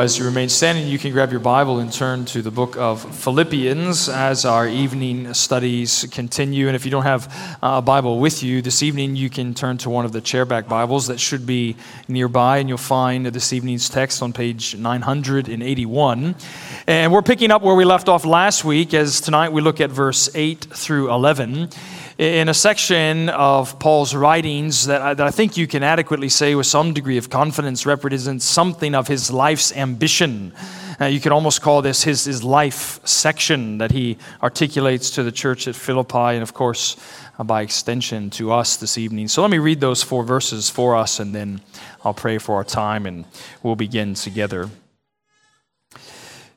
As you remain standing, you can grab your Bible and turn to the book of Philippians as our evening studies continue. And if you don't have a Bible with you this evening, you can turn to one of the chairback Bibles that should be nearby, and you'll find this evening's text on page 981. And we're picking up where we left off last week, as tonight we look at verse 8 through 11 in a section of Paul's writings that I, that I, think you can adequately say, with some degree of confidence, represents something of his life's ambition. Uh, you could almost call this his, his life section that he articulates to the church at Philippi, and of course, uh, by extension, to us this evening. So let me read those four verses for us, and then I'll pray for our time, and we'll begin together.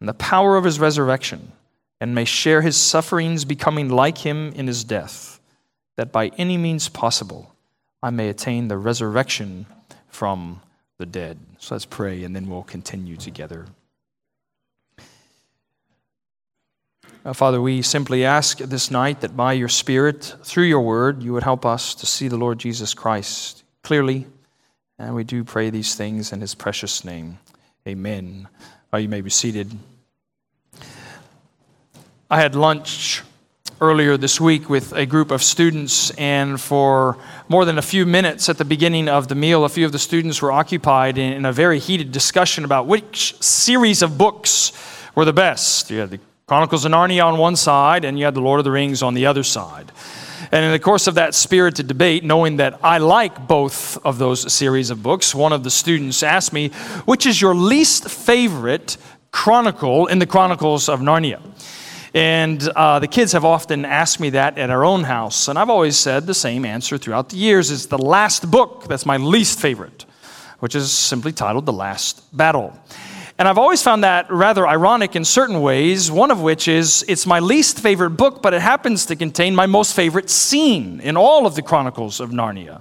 and the power of his resurrection, and may share his sufferings, becoming like him in his death, that by any means possible I may attain the resurrection from the dead. So let's pray, and then we'll continue together. Uh, Father, we simply ask this night that by your Spirit, through your word, you would help us to see the Lord Jesus Christ clearly. And we do pray these things in his precious name. Amen. Uh, you may be seated. I had lunch earlier this week with a group of students, and for more than a few minutes at the beginning of the meal, a few of the students were occupied in, a very heated discussion about which series of books were the best. You had the Chronicles of Narnia on one side, and you had the Lord of the Rings on the other side. And in the course of that spirited debate, knowing that I like both of those series of books, one of the students asked me, Which is your least favorite chronicle in the Chronicles of Narnia? And uh, the kids have often asked me that at our own house. And I've always said the same answer throughout the years is the last book that's my least favorite, which is simply titled The Last Battle. And I've always found that rather ironic in certain ways, one of which is it's my least favorite book, but it happens to contain my most favorite scene in all of the Chronicles of Narnia.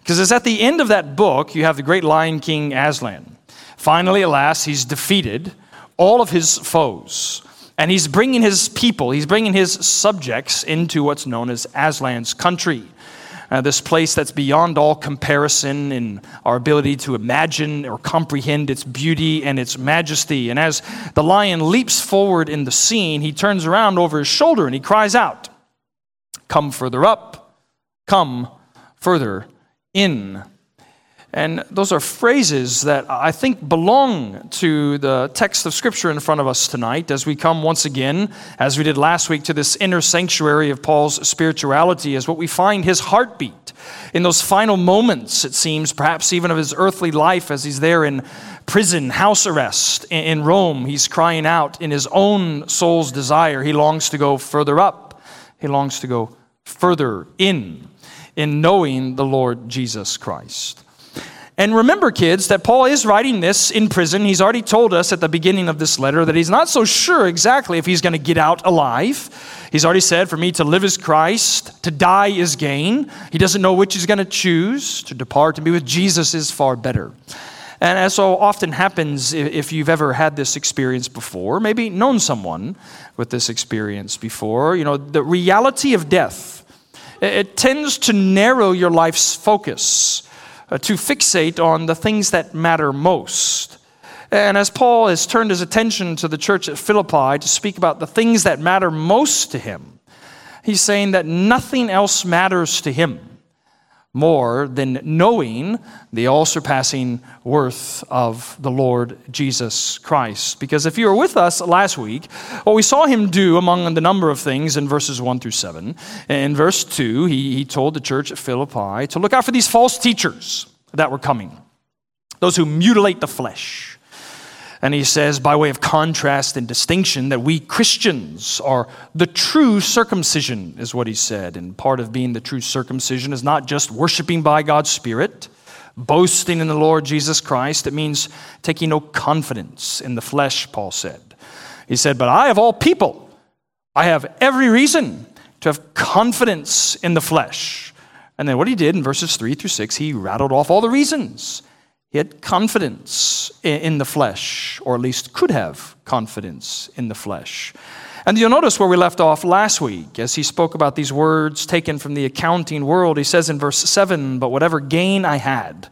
Because it's at the end of that book, you have the great Lion King Aslan. Finally, alas, he's defeated all of his foes. And he's bringing his people, he's bringing his subjects into what's known as Aslan's country uh, this place that's beyond all comparison in our ability to imagine or comprehend its beauty and its majesty. And as the lion leaps forward in the scene, he turns around over his shoulder and he cries out, Come further up, come further in. And those are phrases that I think belong to the text of Scripture in front of us tonight as we come once again, as we did last week, to this inner sanctuary of Paul's spirituality, as what we find his heartbeat in those final moments, it seems, perhaps even of his earthly life as he's there in prison, house arrest in Rome. He's crying out in his own soul's desire. He longs to go further up, he longs to go further in, in knowing the Lord Jesus Christ. And remember, kids, that Paul is writing this in prison. He's already told us at the beginning of this letter that he's not so sure exactly if he's going to get out alive. He's already said, For me to live is Christ, to die is gain. He doesn't know which he's going to choose. To depart and be with Jesus is far better. And as so often happens, if you've ever had this experience before, maybe known someone with this experience before, you know, the reality of death, it tends to narrow your life's focus Uh, to fixate on the things that matter most. And as Paul has turned his attention to the church at Philippi to speak about the things that matter most to him, he's saying that nothing else matters to him more than knowing the all surpassing worth of the Lord Jesus Christ. Because if you were with us last week, what we saw him do among the number of things in verses 1 through 7, in verse 2, he, he told the church at Philippi to look out for these false teachers that were coming, those who mutilate the flesh and he says, by way of contrast and distinction, that we Christians are the true circumcision, is what he said. And part of being the true circumcision is not just worshiping by God's Spirit, boasting in the Lord Jesus Christ. It means taking no confidence in the flesh, Paul said. He said, But I, of all people, I have every reason to have confidence in the flesh. And then what he did in verses 3 through 6, he rattled off all the reasons. He had confidence in the flesh, or at least could have confidence in the flesh. And you'll notice where we left off last week as he spoke about these words taken from the accounting world. He says in verse 7 But whatever gain I had,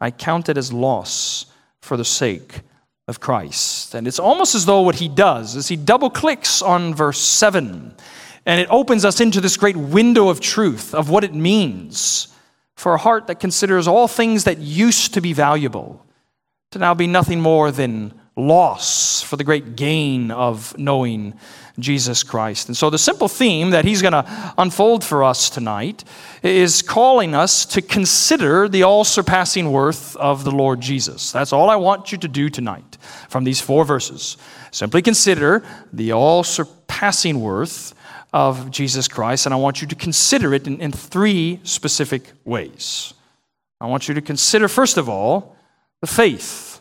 I counted as loss for the sake of Christ. And it's almost as though what he does is he double clicks on verse 7 and it opens us into this great window of truth of what it means for a heart that considers all things that used to be valuable to now be nothing more than loss for the great gain of knowing Jesus Christ. And so, the simple theme that he's going to unfold for us tonight is calling us to consider the all surpassing worth of the Lord Jesus. That's all I want you to do tonight from these four verses. Simply consider the all surpassing worth of Jesus Christ, and I want you to consider it in, in three specific ways. I want you to consider, first of all, the faith,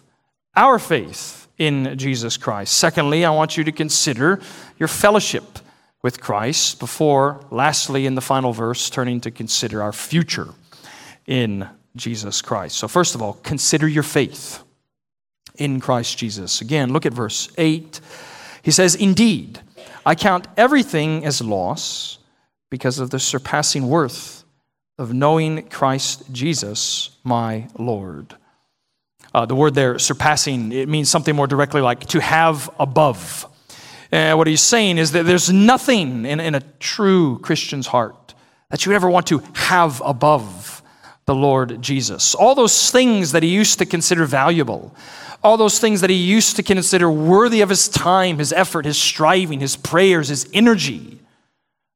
our faith in Jesus Christ. Secondly, I want you to consider your fellowship with Christ before, lastly, in the final verse, turning to consider our future in Jesus Christ. So, first of all, consider your faith in Christ Jesus. Again, look at verse 8. He says, Indeed, I count everything as loss because of the surpassing worth of knowing Christ Jesus, my Lord. Uh, the word there, surpassing, it means something more directly like to have above. And what he's saying is that there's nothing in, in a true Christian's heart that you ever want to have above the Lord Jesus. All those things that he used to consider valuable, all those things that he used to consider worthy of his time, his effort, his striving, his prayers, his energy.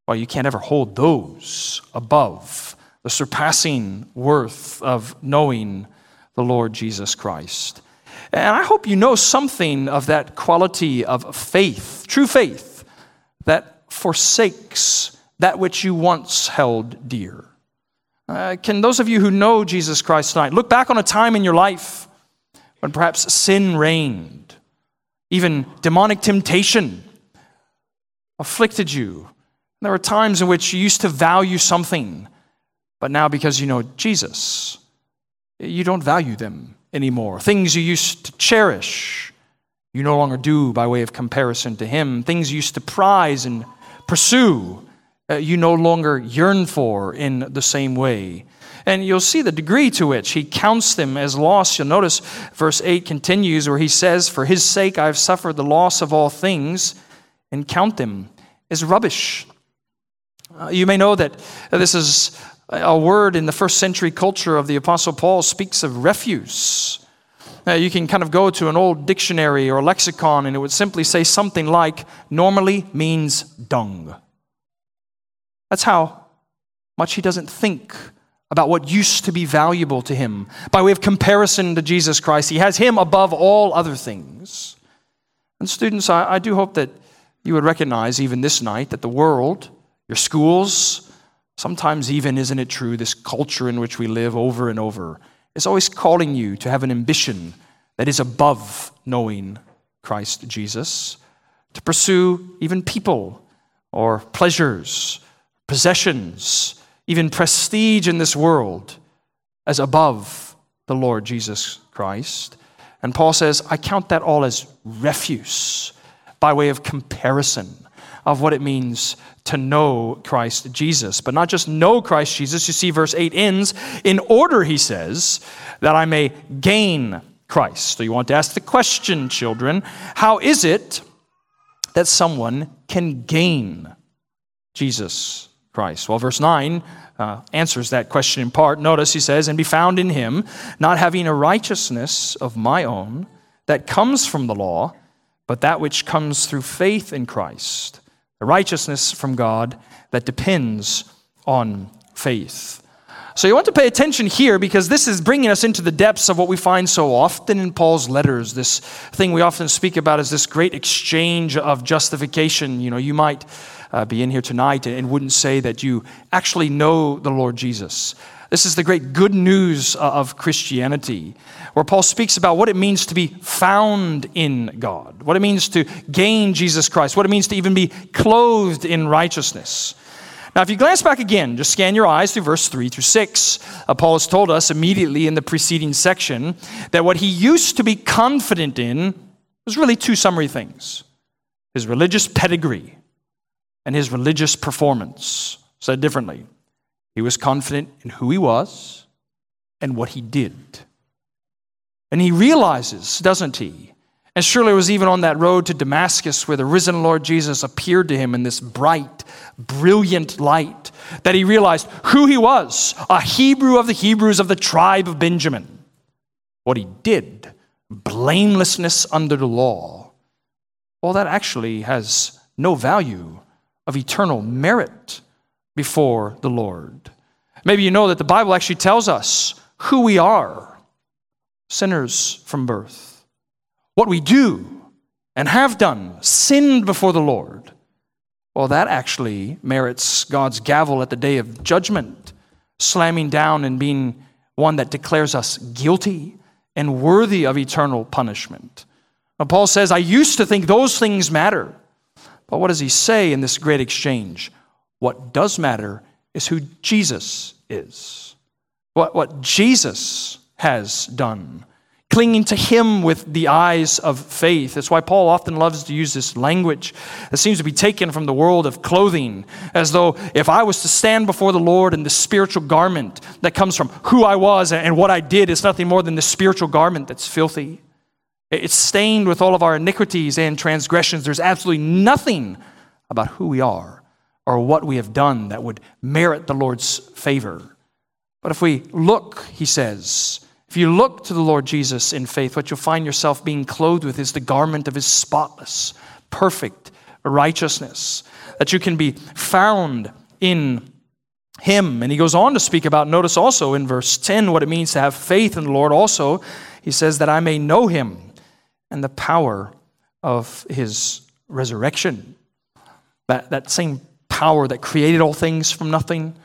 Well, you can't ever hold those above the surpassing worth of knowing the Lord Jesus Christ. And I hope you know something of that quality of faith, true faith, that forsakes that which you once held dear. Uh, can those of you who know Jesus Christ tonight look back on a time in your life when perhaps sin reigned, even demonic temptation afflicted you? There were times in which you used to value something, but now because you know Jesus, you don't value them anymore. Things you used to cherish, you no longer do by way of comparison to Him. Things you used to prize and pursue, uh, you no longer yearn for in the same way. And you'll see the degree to which he counts them as loss. You'll notice verse 8 continues where he says, For his sake I have suffered the loss of all things and count them as rubbish. Uh, you may know that this is a word in the first century culture of the Apostle Paul speaks of refuse. Uh, you can kind of go to an old dictionary or lexicon and it would simply say something like normally means dung. That's how much he doesn't think about what used to be valuable to him. By way of comparison to Jesus Christ, he has him above all other things. And, students, I, I do hope that you would recognize even this night that the world, your schools, Sometimes, even, isn't it true, this culture in which we live over and over is always calling you to have an ambition that is above knowing Christ Jesus, to pursue even people or pleasures, possessions, even prestige in this world as above the Lord Jesus Christ. And Paul says, I count that all as refuse by way of comparison of what it means to know Christ Jesus. But not just know Christ Jesus. You see, verse 8 ends in order, he says, that I may gain Christ. So you want to ask the question, children how is it that someone can gain Jesus Christ? Well, verse 9 uh, answers that question in part. Notice he says, And be found in him, not having a righteousness of my own that comes from the law, but that which comes through faith in Christ the righteousness from God that depends on faith. So you want to pay attention here because this is bringing us into the depths of what we find so often in Paul's letters. This thing we often speak about is this great exchange of justification. You know, you might uh, be in here tonight and wouldn't say that you actually know the Lord Jesus, This is the great good news of Christianity, where Paul speaks about what it means to be found in God, what it means to gain Jesus Christ, what it means to even be clothed in righteousness. Now, if you glance back again, just scan your eyes through verse 3 through 6. Uh, Paul has told us immediately in the preceding section that what he used to be confident in was really two summary things his religious pedigree and his religious performance. Said differently, he was confident in who he was and what he did. And he realizes, doesn't he? And surely it was even on that road to Damascus where the risen Lord Jesus appeared to him in this bright, brilliant light that he realized who he was a Hebrew of the Hebrews of the tribe of Benjamin. What he did, blamelessness under the law, well, that actually has no value of eternal merit before the Lord. Maybe you know that the Bible actually tells us who we are sinners from birth, what we do and have done, sinned before the Lord. Well, that actually merits God's gavel at the day of judgment, slamming down and being one that declares us guilty and worthy of eternal punishment. Paul says, I used to think those things matter. But what does he say in this great exchange? What does matter is who Jesus is, what, what Jesus has done. Clinging to him with the eyes of faith. That's why Paul often loves to use this language that seems to be taken from the world of clothing, as though if I was to stand before the Lord in the spiritual garment that comes from who I was and what I did, it's nothing more than the spiritual garment that's filthy. It's stained with all of our iniquities and transgressions. There's absolutely nothing about who we are or what we have done that would merit the Lord's favor. But if we look, he says, if you look to the Lord Jesus in faith, what you'll find yourself being clothed with is the garment of his spotless, perfect righteousness, that you can be found in him. And he goes on to speak about, notice also in verse 10 what it means to have faith in the Lord. Also, he says that I may know him and the power of his resurrection. That, that same power that created all things from nothing,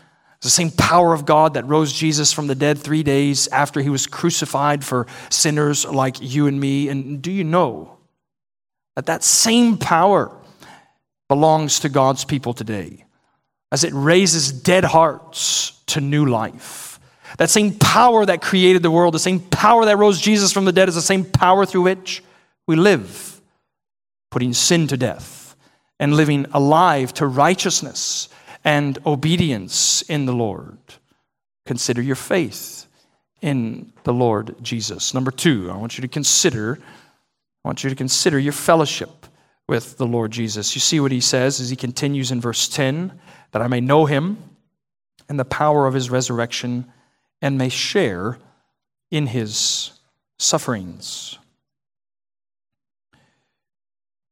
the same power of God that rose Jesus from the dead three days after he was crucified for sinners like you and me. And do you know that that same power belongs to God's people today as it raises dead hearts to new life? That same power that created the world, the same power that rose Jesus from the dead, is the same power through which we live, putting sin to death and living alive to righteousness and obedience in the Lord. Consider your faith in the Lord Jesus. Number two, I want you to consider, I want you to consider your fellowship with the Lord Jesus. You see what he says as he continues in verse 10 that I may know him and the power of his resurrection and may share in his sufferings.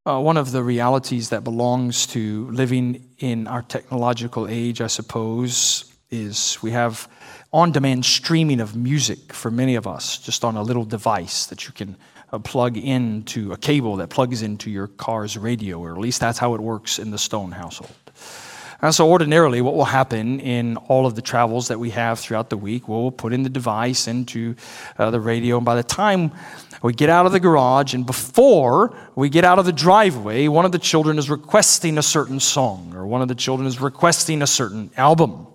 Uh, one of the realities that belongs to living in our technological age, I suppose, is we have on demand streaming of music for many of us, just on a little device that you can uh, plug into a cable that plugs into your car's radio, or at least that's how it works in the Stone household. And so, ordinarily, what will happen in all of the travels that we have throughout the week, we'll put in the device into uh, the radio, and by the time we get out of the garage, and before we get out of the driveway, one of the children is requesting a certain song, or one of the children is requesting a certain album.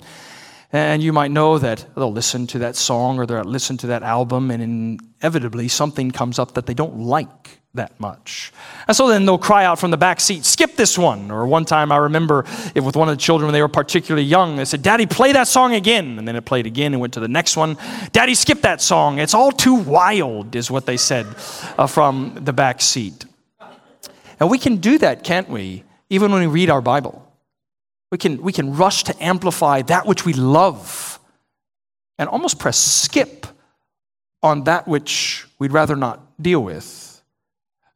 And you might know that they'll listen to that song or they'll listen to that album, and inevitably something comes up that they don't like that much. And so then they'll cry out from the back seat, skip this one. Or one time I remember it with one of the children when they were particularly young, they said, Daddy, play that song again. And then it played again and went to the next one. Daddy, skip that song. It's all too wild, is what they said uh, from the back seat. And we can do that, can't we? Even when we read our Bible. We can, we can rush to amplify that which we love and almost press skip on that which we'd rather not deal with.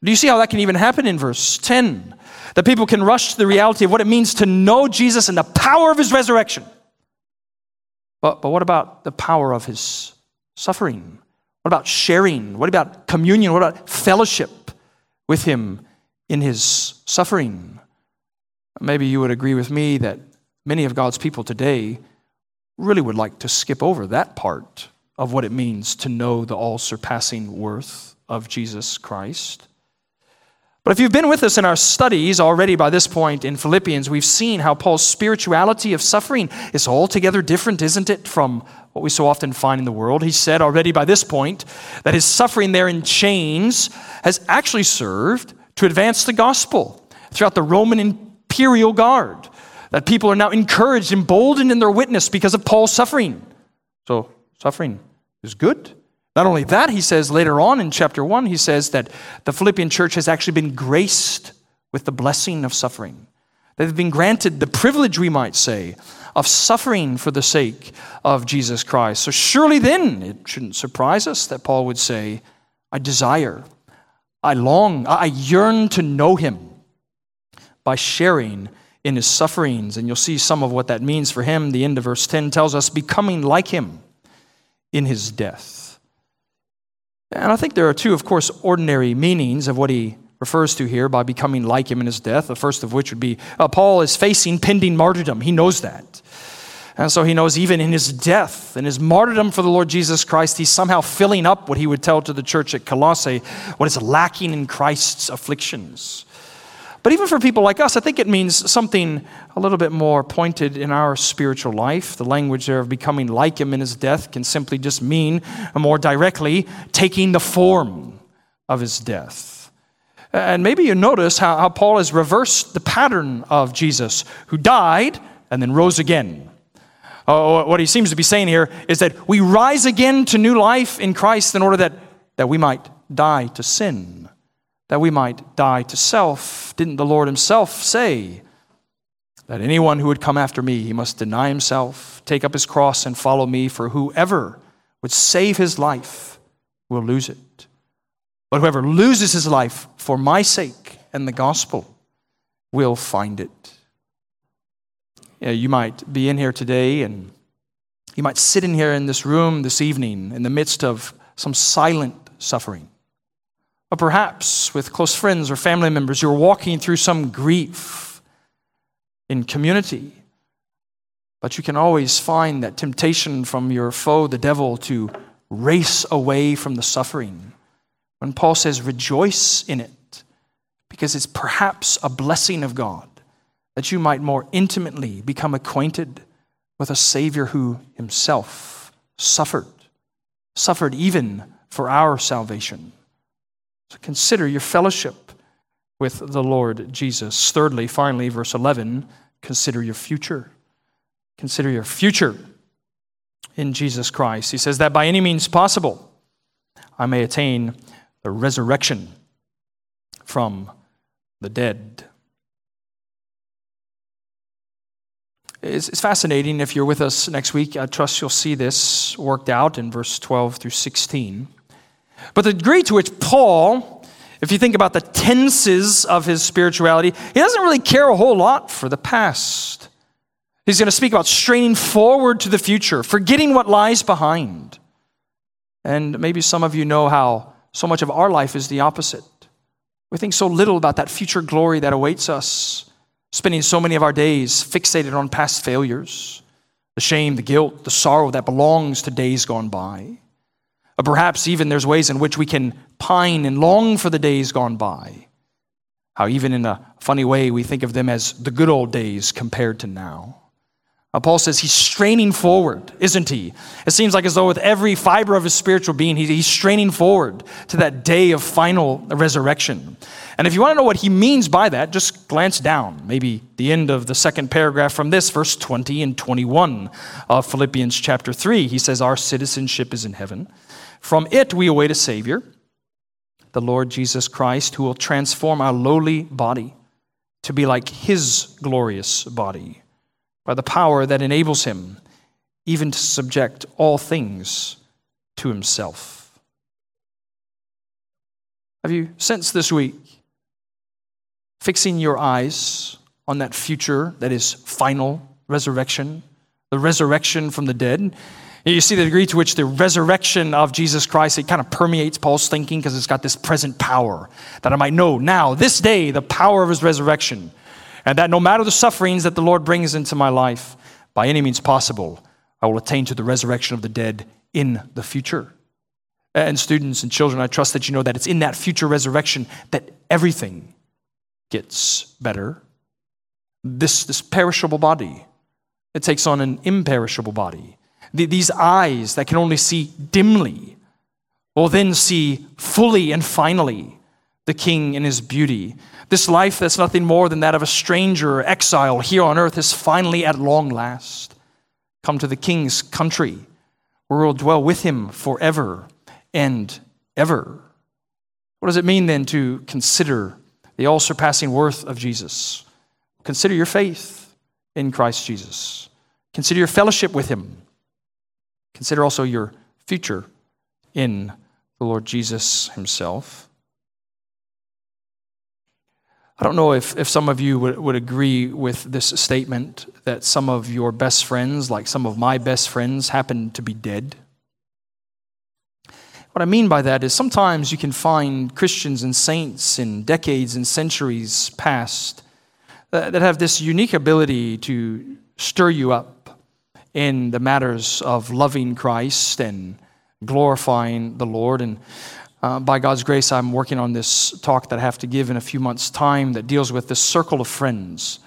Do you see how that can even happen in verse 10? That people can rush to the reality of what it means to know Jesus and the power of his resurrection. But, but what about the power of his suffering? What about sharing? What about communion? What about fellowship with him in his suffering? Maybe you would agree with me that many of God's people today really would like to skip over that part of what it means to know the all surpassing worth of Jesus Christ. But if you've been with us in our studies already by this point in Philippians, we've seen how Paul's spirituality of suffering is altogether different, isn't it, from what we so often find in the world. He said already by this point that his suffering there in chains has actually served to advance the gospel throughout the Roman imperial guard. That people are now encouraged, emboldened in their witness because of Paul's suffering. So, suffering is good. Not only that, he says later on in chapter 1, he says that the Philippian church has actually been graced with the blessing of suffering. They've been granted the privilege, we might say, of suffering for the sake of Jesus Christ. So surely then, it shouldn't surprise us that Paul would say, I desire, I long, I yearn to know him by sharing in his sufferings. And you'll see some of what that means for him. The end of verse 10 tells us, becoming like him in his death. And I think there are two, of course, ordinary meanings of what he refers to here by becoming like him in his death. The first of which would be uh, Paul is facing pending martyrdom. He knows that. And so he knows even in his death, in his martyrdom for the Lord Jesus Christ, he's somehow filling up what he would tell to the church at Colossae, what is lacking in Christ's afflictions. But even for people like us, I think it means something a little bit more pointed in our spiritual life. The language there of becoming like him in his death can simply just mean more directly taking the form of his death. And maybe you notice how, how Paul has reversed the pattern of Jesus, who died and then rose again. Uh, what he seems to be saying here is that we rise again to new life in Christ in order that, that we might die to sin that we might die to self. Didn't the Lord Himself say that anyone who would come after me, he must deny himself, take up his cross, and follow me? For whoever would save his life will lose it. But whoever loses his life for my sake and the gospel will find it. Yeah, you might be in here today and you might sit in here in this room this evening in the midst of some silent suffering. Or perhaps with close friends or family members, you're walking through some grief in community. But you can always find that temptation from your foe, the devil, to race away from the suffering. When Paul says, rejoice in it, because it's perhaps a blessing of God that you might more intimately become acquainted with a Savior who himself suffered, suffered even for our salvation. So consider your fellowship with the Lord Jesus. Thirdly, finally, verse 11, consider your future. Consider your future in Jesus Christ. He says that by any means possible, I may attain the resurrection from the dead. It's, fascinating if you're with us next week. I trust you'll see this worked out in verse 12 through 16. But the degree to which Paul, if you think about the tenses of his spirituality, he doesn't really care a whole lot for the past. He's going to speak about straining forward to the future, forgetting what lies behind. And maybe some of you know how so much of our life is the opposite. We think so little about that future glory that awaits us, spending so many of our days fixated on past failures, the shame, the guilt, the sorrow that belongs to days gone by. Or perhaps even there's ways in which we can pine and long for the days gone by. How, even in a funny way, we think of them as the good old days compared to now. Now, Paul says he's straining forward, isn't he? It seems like as though with every fiber of his spiritual being, he's straining forward to that day of final resurrection. And if you want to know what he means by that, just glance down, maybe the end of the second paragraph from this, verse 20 and 21 of Philippians chapter 3. He says, Our citizenship is in heaven from it we await a Savior, the Lord Jesus Christ, who will transform our lowly body to be like His glorious body by the power that enables Him even to subject all things to Himself. Have you sensed this week fixing your eyes on that future that is final resurrection, the resurrection from the dead? You see the degree to which the resurrection of Jesus Christ, it kind of permeates Paul's thinking because it's got this present power that I might know now, this day, the power of his resurrection. And that no matter the sufferings that the Lord brings into my life, by any means possible, I will attain to the resurrection of the dead in the future. And students and children, I trust that you know that it's in that future resurrection that everything gets better. This, this perishable body, it takes on an imperishable body. The, these eyes that can only see dimly will then see fully and finally the King in his beauty. This life that's nothing more than that of a stranger or exile here on earth is finally at long last come to the King's country where we'll dwell with him forever and ever. What does it mean then to consider the all surpassing worth of Jesus? Consider your faith in Christ Jesus. Consider your fellowship with him. Consider also your future in the Lord Jesus himself. I don't know if, if some of you would, would agree with this statement that some of your best friends, like some of my best friends, happen to be dead. What I mean by that is sometimes you can find Christians and saints in decades and centuries past that have this unique ability to stir you up in the matters of loving Christ and glorifying the Lord. And uh, by God's grace, I'm working on this talk that I have to give in a few months' time that deals with this circle of friends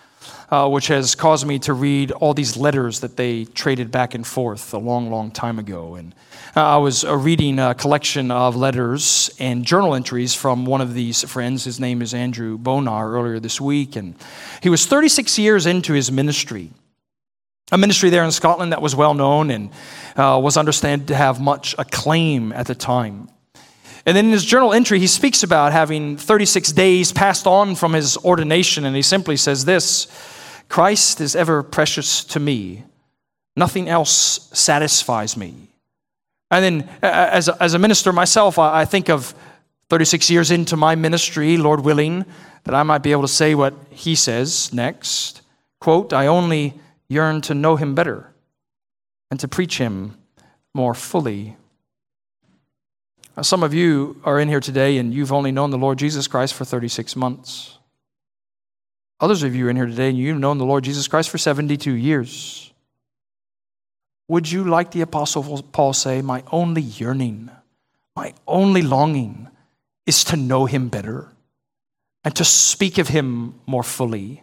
uh, which has caused me to read all these letters that they traded back and forth a long, long time ago. And uh, I was uh, reading a collection of letters and journal entries from one of these friends. His name is Andrew Bonar earlier this week. And he was 36 years into his ministry. A ministry there in Scotland that was well known and uh, was understood to have much acclaim at the time. And then in his journal entry, he speaks about having 36 days passed on from his ordination, and he simply says this Christ is ever precious to me. Nothing else satisfies me. And then, as a, as a minister myself, I, I think of 36 years into my ministry, Lord willing, that I might be able to say what he says next. Quote, I only yearn to know him better and to preach him more fully. Now, some of you are in here today and you've only known the Lord Jesus Christ for 36 months. Others of you are in here today and you've known the Lord Jesus Christ for 72 years. Would you, like the Apostle Paul, say, My only yearning, my only longing is to know him better and to speak of him more fully?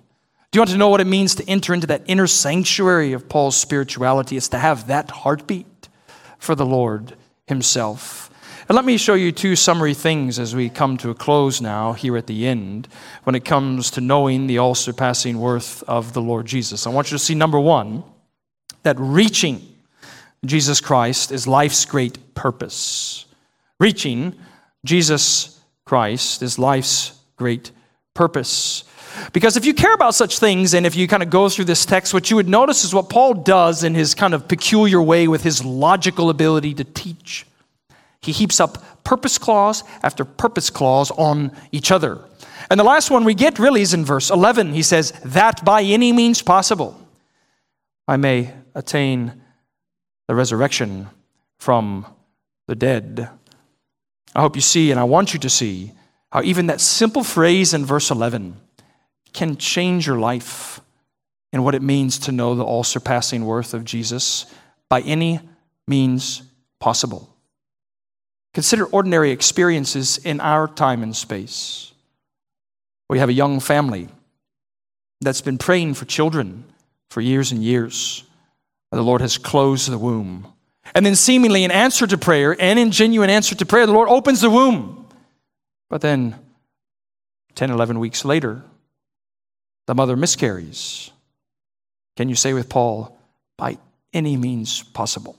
Do you want to know what it means to enter into that inner sanctuary of Paul's spirituality? It's to have that heartbeat for the Lord himself. And let me show you two summary things as we come to a close now, here at the end, when it comes to knowing the all surpassing worth of the Lord Jesus. I want you to see number one, that reaching Jesus Christ is life's great purpose. Reaching Jesus Christ is life's great purpose. Because if you care about such things, and if you kind of go through this text, what you would notice is what Paul does in his kind of peculiar way with his logical ability to teach. He heaps up purpose clause after purpose clause on each other. And the last one we get really is in verse 11. He says, That by any means possible I may attain the resurrection from the dead. I hope you see, and I want you to see, how even that simple phrase in verse 11 can change your life and what it means to know the all surpassing worth of Jesus by any means possible. Consider ordinary experiences in our time and space. We have a young family that's been praying for children for years and years. The Lord has closed the womb. And then, seemingly in answer to prayer and in genuine answer to prayer, the Lord opens the womb. But then, 10, 11 weeks later, the mother miscarries. Can you say with Paul, by any means possible,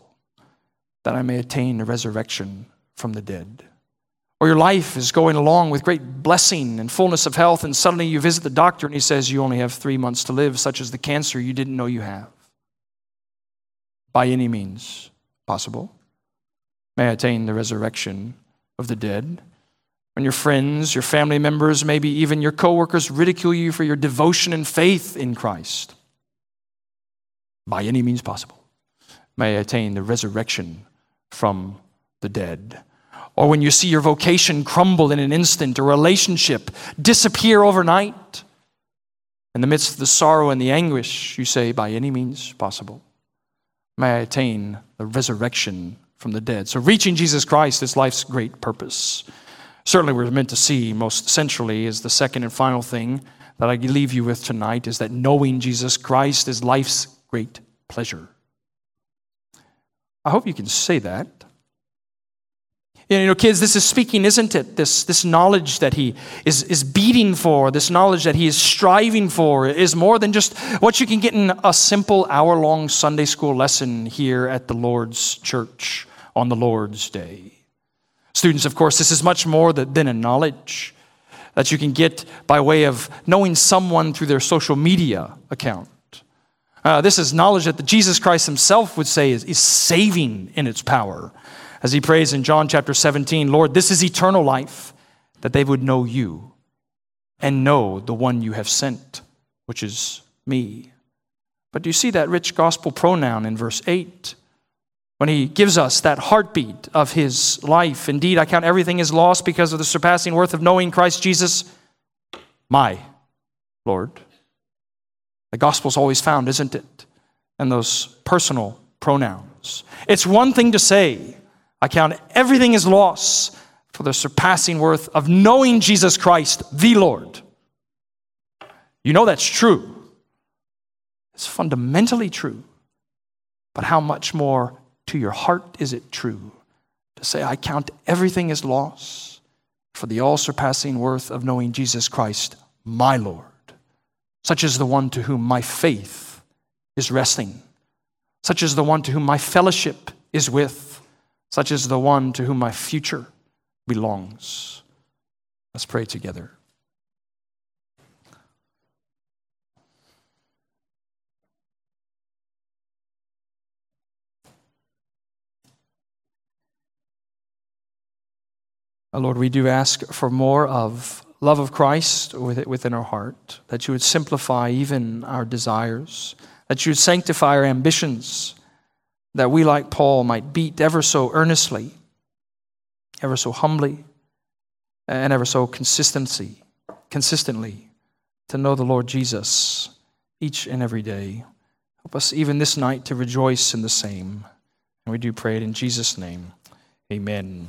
that I may attain the resurrection from the dead. Or your life is going along with great blessing and fullness of health, and suddenly you visit the doctor and he says you only have three months to live, such as the cancer you didn't know you have. By any means possible, may I attain the resurrection of the dead. When your friends, your family members, maybe even your coworkers ridicule you for your devotion and faith in Christ, by any means possible, may I attain the resurrection from the dead. Or when you see your vocation crumble in an instant, a relationship disappear overnight, in the midst of the sorrow and the anguish, you say, by any means possible, may I attain the resurrection from the dead. So, reaching Jesus Christ is life's great purpose. Certainly, we're meant to see most centrally is the second and final thing that I leave you with tonight is that knowing Jesus Christ is life's great pleasure. I hope you can say that. You know, kids, this is speaking, isn't it? This, this knowledge that he is, is beating for, this knowledge that he is striving for, is more than just what you can get in a simple hour long Sunday school lesson here at the Lord's church on the Lord's day. Students, of course, this is much more than a knowledge that you can get by way of knowing someone through their social media account. Uh, this is knowledge that the Jesus Christ himself would say is, is saving in its power. As he prays in John chapter 17, Lord, this is eternal life, that they would know you and know the one you have sent, which is me. But do you see that rich gospel pronoun in verse 8? When he gives us that heartbeat of his life. Indeed, I count everything as lost because of the surpassing worth of knowing Christ Jesus, my Lord. The gospel's always found, isn't it? And those personal pronouns. It's one thing to say, I count everything as loss for the surpassing worth of knowing Jesus Christ, the Lord. You know that's true. It's fundamentally true. But how much more to your heart is it true to say, I count everything as loss for the all surpassing worth of knowing Jesus Christ, my Lord? such as the one to whom my faith is resting, such as the one to whom my fellowship is with, such as the one to whom my future belongs. Let's pray together. Uh, Lord, we do ask for more of love of Christ within our heart, that you would simplify even our desires, that you would sanctify our ambitions, that we, like Paul, might beat ever so earnestly, ever so humbly, and ever so consistency, consistently to know the Lord Jesus each and every day. Help us even this night to rejoice in the same. And we do pray it in Jesus' name. Amen.